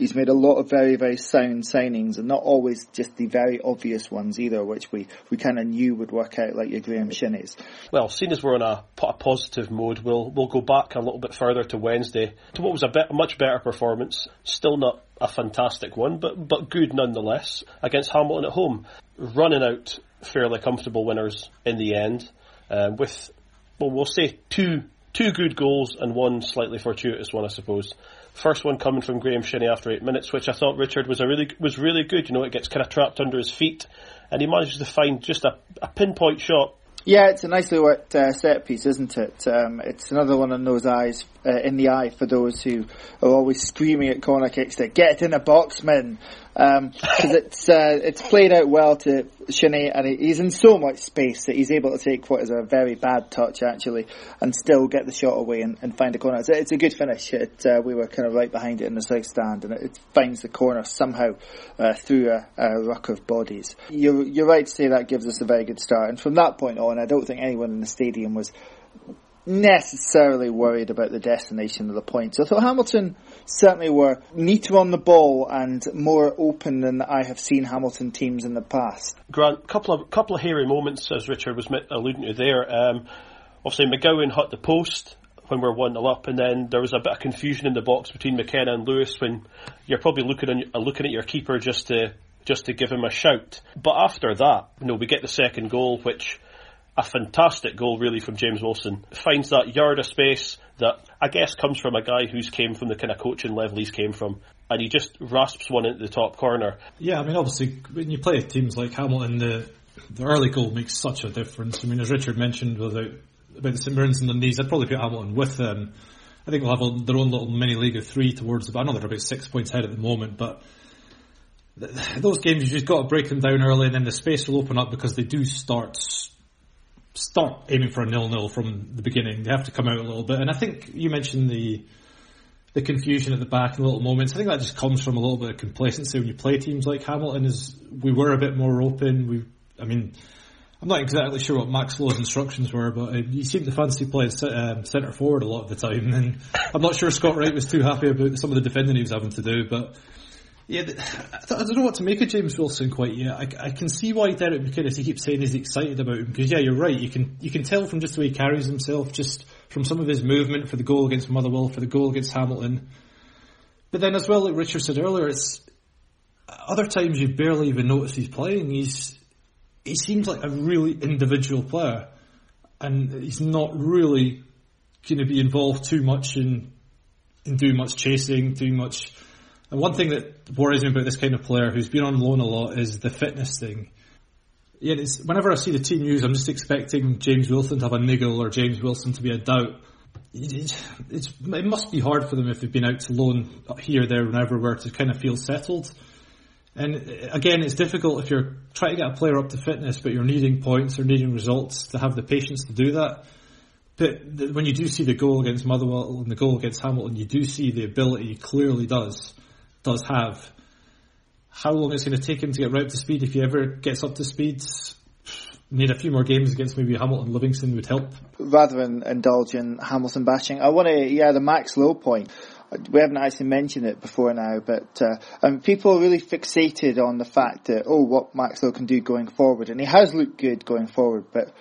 He's made a lot of very, very sound signings and not always just the very obvious ones either, which we, we kind of knew would work out like your Graeme Shinnies.
Well, seeing as we're in a, a positive mode, we'll, we'll go back a little bit further to Wednesday to what was a, bit, a much better performance. Still not a fantastic one, but, but good nonetheless against Hamilton at home. Running out fairly comfortable winners in the end, uh, with, well, we'll say two, two good goals and one slightly fortuitous one, I suppose. First one coming from Graeme Shinnie after eight minutes, which I thought Richard was a really was really good. You know, it gets kind of trapped under his feet, and he manages to find just a, a pinpoint shot.
Yeah, it's a nicely worked uh, set piece, isn't it? Um, it's another one on those eyes uh, in the eye for those who are always screaming at corner kicks to get in a box, because um, it's uh, it's played out well to Shinnie, and he's in so much space that he's able to take what is a very bad touch actually, and still get the shot away and, and find a corner. It's a, it's a good finish. It, uh, we were kind of right behind it in the south stand, and it, it finds the corner somehow uh, through a, a, ruck of bodies. You're you're right to say that gives us a very good start, and from that point on, I don't think anyone in the stadium was necessarily worried about the destination of the points. I thought Hamilton certainly were neater on the ball and more open than I have seen Hamilton teams in the past.
Grant, couple of couple of hairy moments as Richard was alluding to there. Um, obviously, McGowan hit the post when we are one 0 up, and then there was a bit of confusion in the box between McKenna and Lewis when you're probably looking on, looking at your keeper just to just to give him a shout. But after that, you know, we get the second goal, which a fantastic goal really from James Wilson. Finds that yard of space that I guess comes from a guy who's came from the kind of coaching level he's came from. And he just rasps one into the top corner.
Yeah, I mean obviously when you play teams like Hamilton the the early goal makes such a difference. I mean as Richard mentioned without about the St Mirrens and the knees, I'd probably put Hamilton with them. I think they'll have a, their own little mini league of three towards the I know they're about six points ahead at the moment, but those games you've just got to break them down early and then the space will open up because they do start start aiming for a nil-nil from the beginning. They have to come out a little bit. And I think you mentioned the the confusion at the back in little moments. I think that just comes from a little bit of complacency when you play teams like Hamilton. Is we were a bit more open. We, I mean, I'm not exactly sure what Max Lowe's instructions were, but uh, he seemed to fancy playing um, centre forward a lot of the time. And I'm not sure Scott Wright was too happy about some of the defending he was having to do, but yeah, I don't know what to make of James Wilson quite yet. I, I can see why Derek McInnes he keeps saying he's excited about him because yeah, you're right. You can you can tell from just the way he carries himself, just from some of his movement for the goal against Motherwell, for the goal against Hamilton. But then as well, like Richard said earlier, it's other times you barely even notice he's playing. He's he seems like a really individual player, and he's not really going to be involved too much in in doing much chasing, doing much and one thing that worries me about this kind of player who's been on loan a lot is the fitness thing. Yeah, it's, whenever I see the team news, I'm just expecting James Wilson to have a niggle or James Wilson to be a doubt. It, it must be hard for them if they've been out to loan here, there, and everywhere to kind of feel settled. And uh, again, it's difficult if you're trying to get a player up to fitness, but you're needing points or needing results to have the patience to do that. But when you do see the goal against Motherwell and the goal against Hamilton, you do see the ability clearly does does have. How long it's going to take him to get right up to speed if he ever gets up to speed? Need a few more games against maybe Hamilton Livingston would help.
Rather than indulge in Hamilton bashing, I want to, yeah, the Max Lowe point. We haven't actually mentioned it before now, but uh, people are really fixated on the fact that, oh, what Max Lowe can do going forward. And he has looked good going forward, but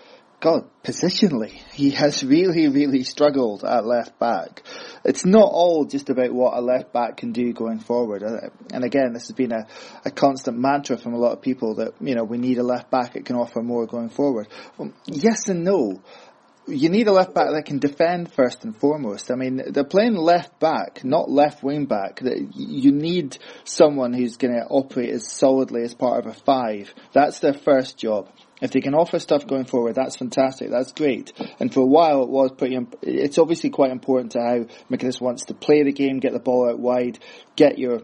God, positionally, he has really, really struggled at left back. It's not all just about what a left back can do going forward. Uh, and again, this has been a, a constant mantra from a lot of people that, you know, we need a left back that can offer more going forward. Well, yes and no you need a left back that can defend first and foremost. I mean, they're playing left back, not left wing back. You need someone who's going to operate as solidly as part of a five. That's their first job. If they can offer stuff going forward, that's fantastic. That's great. And for a while, it was pretty. Imp- it's obviously quite important to how McInnes wants to play the game, get the ball out wide, get your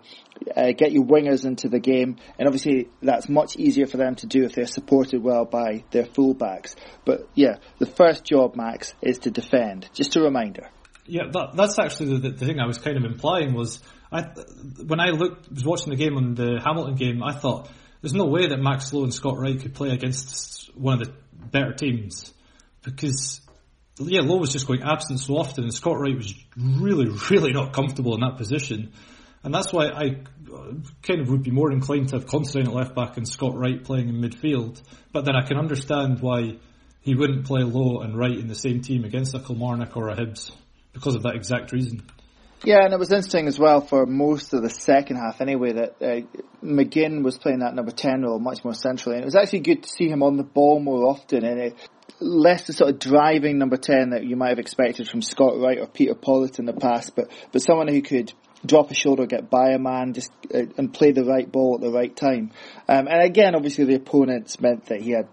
uh, get your wingers into the game, and obviously that's much easier for them to do if they're supported well by their fullbacks. But yeah, the first job, Max, is to defend. Just a reminder.
Yeah, that, that's actually the, the, thing I was kind of implying was I when I looked was watching the game on the Hamilton game, I thought there's no way that Max Lowe and Scott Wright could play against one of the better teams because yeah, Lowe was just going absent so often, and Scott Wright was really, really not comfortable in that position. And that's why I kind of would be more inclined to have Considine at left back and Scott Wright playing in midfield. But then I can understand why he wouldn't play Lowe and Wright in the same team against a Kilmarnock or a Hibs because of that exact reason.
Yeah, and it was interesting as well for most of the second half anyway that uh, McGinn was playing that number 10 role much more centrally. And it was actually good to see him on the ball more often and it, less the sort of driving number 10 that you might have expected from Scott Wright or Peter Pawlett in the past, but, but someone who could drop a shoulder, get by a man, just uh, and play the right ball at the right time. Um, and again, obviously, the opponents meant that he had,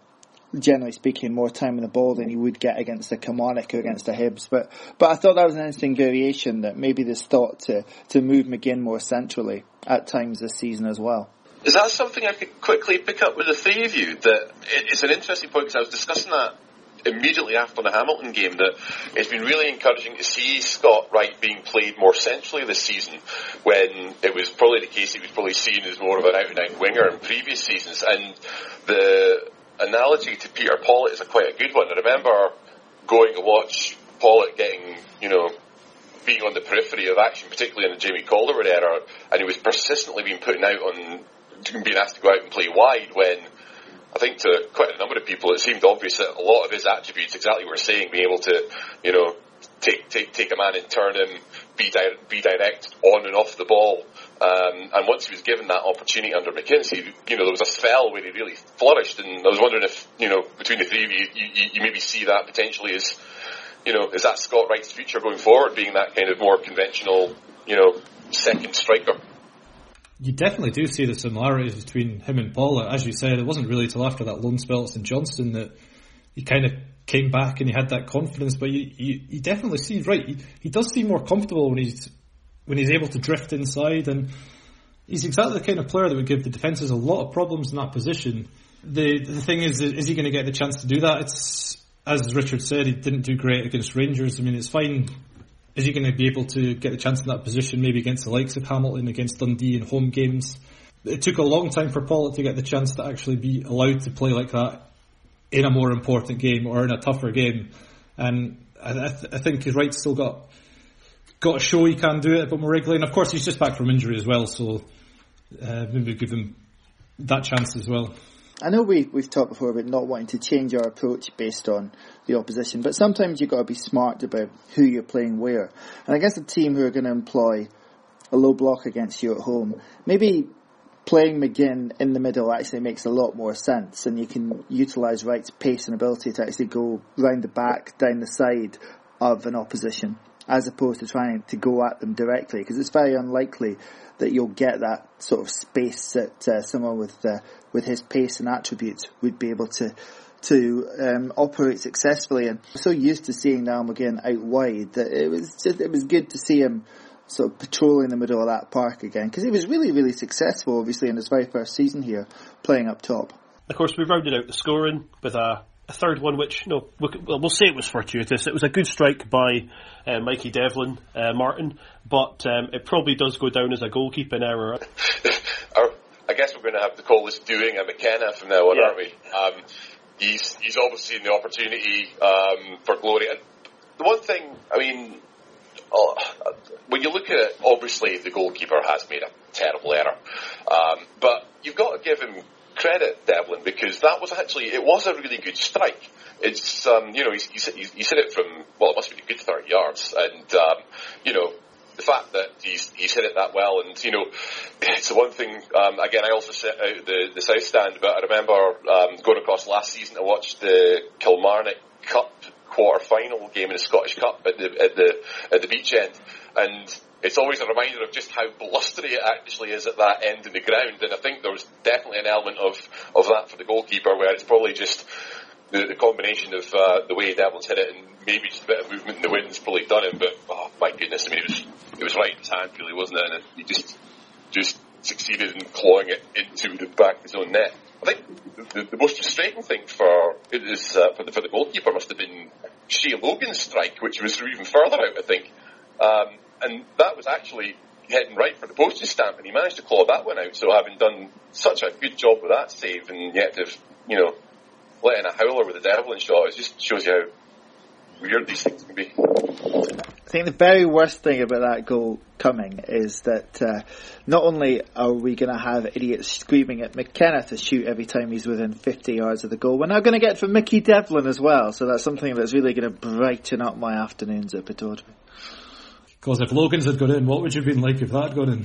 generally speaking, more time in the ball than he would get against the Kilmarnock or against the Hibs. But but I thought that was an interesting variation that maybe there's thought to to move McGinn more centrally at times this season as well.
Is that something I could quickly pick up with the three of you? That it's an interesting point because I was discussing that immediately after the Hamilton game that it's been really encouraging to see Scott Wright being played more centrally this season when it was probably the case he was probably seen as more of an out and out winger in previous seasons. And the analogy to Peter Pawlett is a quite a good one. I remember going to watch Pawlett getting, you know, being on the periphery of action, particularly in the Jamie Calderwood era, and he was persistently being put out on being asked to go out and play wide when I think to quite a number of people, it seemed obvious that a lot of his attributes, exactly what we're saying, being able to, you know, take take take a man and turn him, be di- be direct on and off the ball. Um, and once he was given that opportunity under McInnes, you know, there was a spell where he really flourished. And I was wondering if, you know, between the three of you, you, you maybe see that potentially as, you know, is that Scott Wright's future going forward, being that kind of more conventional, you know, second striker?
you definitely do see the similarities between him and Pawlett. As you said, it wasn't really till after that loan spell at St Johnstone that he kind of came back and he had that confidence. But you, you, you definitely see Wright. He, he does seem more comfortable when he's when he's able to drift inside, and he's exactly the kind of player that would give the defences a lot of problems in that position. The the thing is, is he going to get the chance to do that? It's as Richard said, he didn't do great against Rangers. I mean, it's fine is he going to be able to get the chance in that position, maybe against the likes of Hamilton, against Dundee in home games? It took a long time for Pawlett to get the chance to actually be allowed to play like that in a more important game or in a tougher game. And I, th- I think he's right, still got got to show he can do it a bit more regularly. And of course, he's just back from injury as well, so uh, maybe give him that chance as well.
I know we, we've talked before about not wanting to change our approach based on the opposition, but sometimes you've got to be smart about who you're playing where. And I guess a team who are going to employ a low block against you at home, maybe playing McGinn in the middle actually makes a lot more sense, and you can utilise Wright's pace and ability to actually go round the back, down the side of an opposition, as opposed to trying to go at them directly, because it's very unlikely that you'll get that sort of space that uh, someone with uh, with his pace and attributes would be able to to um, operate successfully. And I'm so used to seeing Niall McGinn out wide that it was just it was good to see him sort of patrolling the middle of that park again because he was really really successful, obviously in his very first season here, playing up top.
Of course, we rounded out the scoring with a a third one, which no, well, we'll say it was fortuitous. It was a good strike by uh, Mikey Devlin uh, Martin, but um, it probably does go down as a goalkeeping error.
I guess we're going to have to call this doing a McKenna from now on, yeah. aren't we? Um, he's he's obviously seen the opportunity um, for glory. And the one thing, I mean, uh, when you look at it, obviously the goalkeeper has made a terrible error, um, but you've got to give him credit Devlin because that was actually it was a really good strike. It's um, you know he's, he's hit it from well it must be a good thirty yards and um, you know the fact that he's he's hit it that well, and you know, it's the one thing. Um, again, I also set out the the south stand, but I remember um, going across last season to watch the Kilmarnock Cup quarter final game in the Scottish Cup at the at the at the beach end, and it's always a reminder of just how blustery it actually is at that end in the ground. And I think there was definitely an element of of that for the goalkeeper, where it's probably just the, the combination of uh, the way Devlin's hit it and maybe just a bit of movement in the wind's probably done him. But oh my goodness, I mean, it was it was right in his hand, really, wasn't it? And he just just succeeded in clawing it into the back of his own net. I think the, the most frustrating thing for it is uh, for the for the goalkeeper must have been Shay Logan's strike, which was even further out, I think. Um, and that was actually heading right for the postage stamp, and he managed to claw that one out. So having done such a good job with that save, and yet to you know letting a howler with a Devlin shot, it just shows you how weird these things can be.
I think the very worst thing about that goal coming is that uh, not only are we going to have idiots screaming at McKenna to shoot every time he's within 50 yards of the goal, we're now going to get from Mickey Devlin as well. So that's something that's really going to brighten up my afternoons at Pittodrie.
Because if Logan's had gone in, what would you have been like if that had gone
in?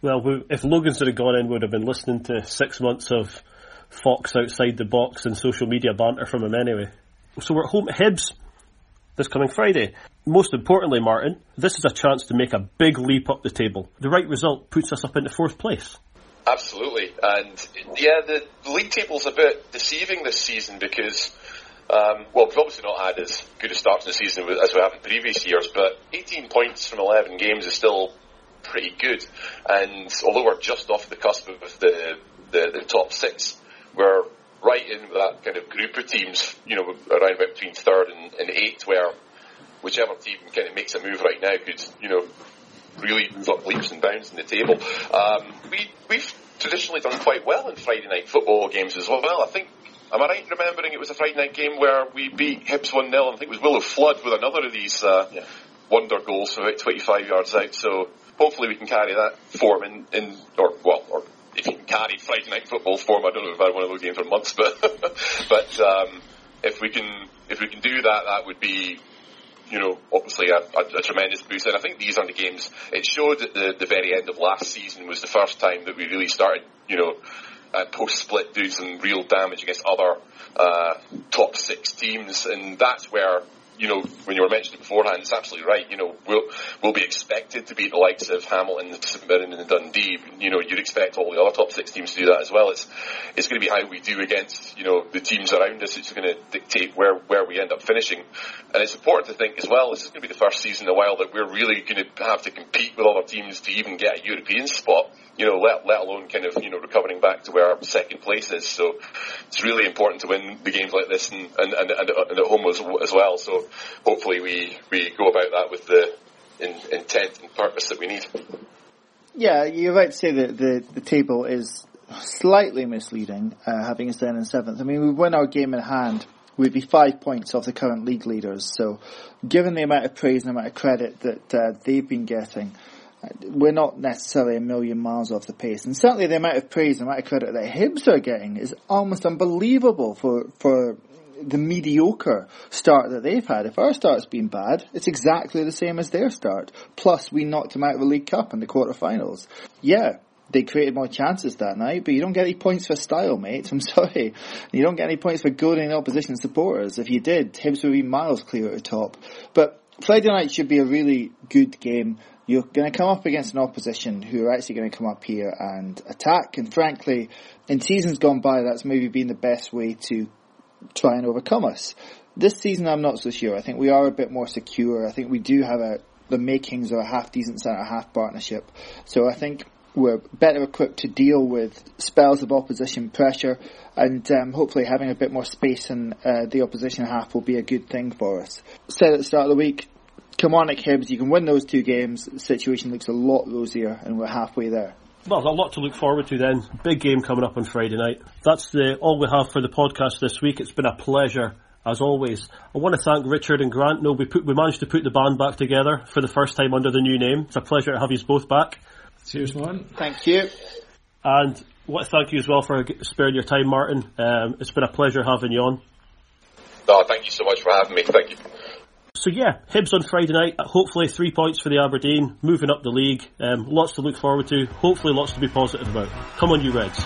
well, if Logan's had gone in, would have been listening to six months of Fox outside the box and social media banter from him anyway. So we're at home at Hibs this coming Friday. Most importantly, Martin, this is a chance to make a big leap up the table. The right result puts us up into fourth place.
Absolutely, and yeah, the, the league table's a bit deceiving this season because, um, well, we've obviously not had as good a start to the season as we have in previous years, but 18 points from 11 games is still pretty good. And although we're just off the cusp of the, the, the top six, we're right in that kind of group of teams, you know, around about between third and, and eighth, where whichever team kind of makes a move right now could, you know, really move up leaps and bounds in the table. Um, we, we've traditionally done quite well in Friday night football games as well. I think, am I right in remembering it was a Friday night game where we beat Hibs 1 0? I think it was Willo Flood with another of these uh, yeah. wonder goals from about 25 yards out. So hopefully we can carry that form in, in or, well, or if you can carry Friday night football form. I don't know if I've had one of those games for months, but but um, if we can if we can do that, that would be you know obviously a, a, a, tremendous boost. And I think these are the games. It showed at the, the very end of last season was the first time that we really started you know. Post split do some real damage against other uh, top six teams, and that's where you know, when you were mentioning beforehand, it's absolutely right. You know, we'll, we'll be expected to beat the likes of Hamilton, St Mirren and Dundee. You know, you'd expect all the other top six teams to do that as well. It's, it's going to be how we do against, you know, the teams around us. It's going to dictate where, where we end up finishing. And it's important to think as well, this is going to be the first season in a while that we're really going to have to compete with other teams to even get a European spot you know, let, let alone kind of, you know, recovering back to where our second place is. So it's really important to win the games like this and, and, and, and at home as, as well. So hopefully we, we go about that with the in, intent and purpose that we need.
Yeah, you're right to say that the, the table is slightly misleading, uh, having us down in seventh. I mean, we win our game in hand, we'd be five points off the current league leaders. So, given the amount of praise and amount of credit that uh, they've been getting, we're not necessarily a million miles off the pace. And certainly the amount of praise and amount of credit that Hibs are getting is almost unbelievable for, for the mediocre start that they've had. If our start's been bad, it's exactly the same as their start. Plus, we knocked them out of the League Cup in the quarterfinals. Yeah, they created more chances that night, but you don't get any points for style, mate. I'm sorry. You don't get any points for goading opposition supporters. If you did, Hibs would be miles clear at the top. But Friday night should be a really good game you're going to come up against an opposition who are actually going to come up here and attack. And frankly, in seasons gone by, that's maybe been the best way to try and overcome us. This season, I'm not so sure. I think we are a bit more secure. I think we do have a, the makings of a half decent centre a half partnership. So I think we're better equipped to deal with spells of opposition pressure, and um, hopefully having a bit more space in uh, the opposition half will be a good thing for us. Said at the start of the week, come Kilmarnock Hibs, you can win those two games. The situation looks a lot rosier, and we're halfway there.
Well, a lot to look forward to then. Big game coming up on Friday night. That's the, all we have for the podcast this week. It's been a pleasure as always. I want to thank Richard and Grant. No, we put, we managed to put the band back together for the first time under the new name. It's a pleasure to have you both back.
Cheers, man.
Thank you.
And I want to thank you as well for sparing your time, Martin. Um, it's been a pleasure having you on.
No, thank you so much for having me. Thank you.
So yeah, Hibs on Friday night. Hopefully three points for the Aberdeen, moving up the league. Um, lots to look forward to. Hopefully lots to be positive about. Come on, you Reds.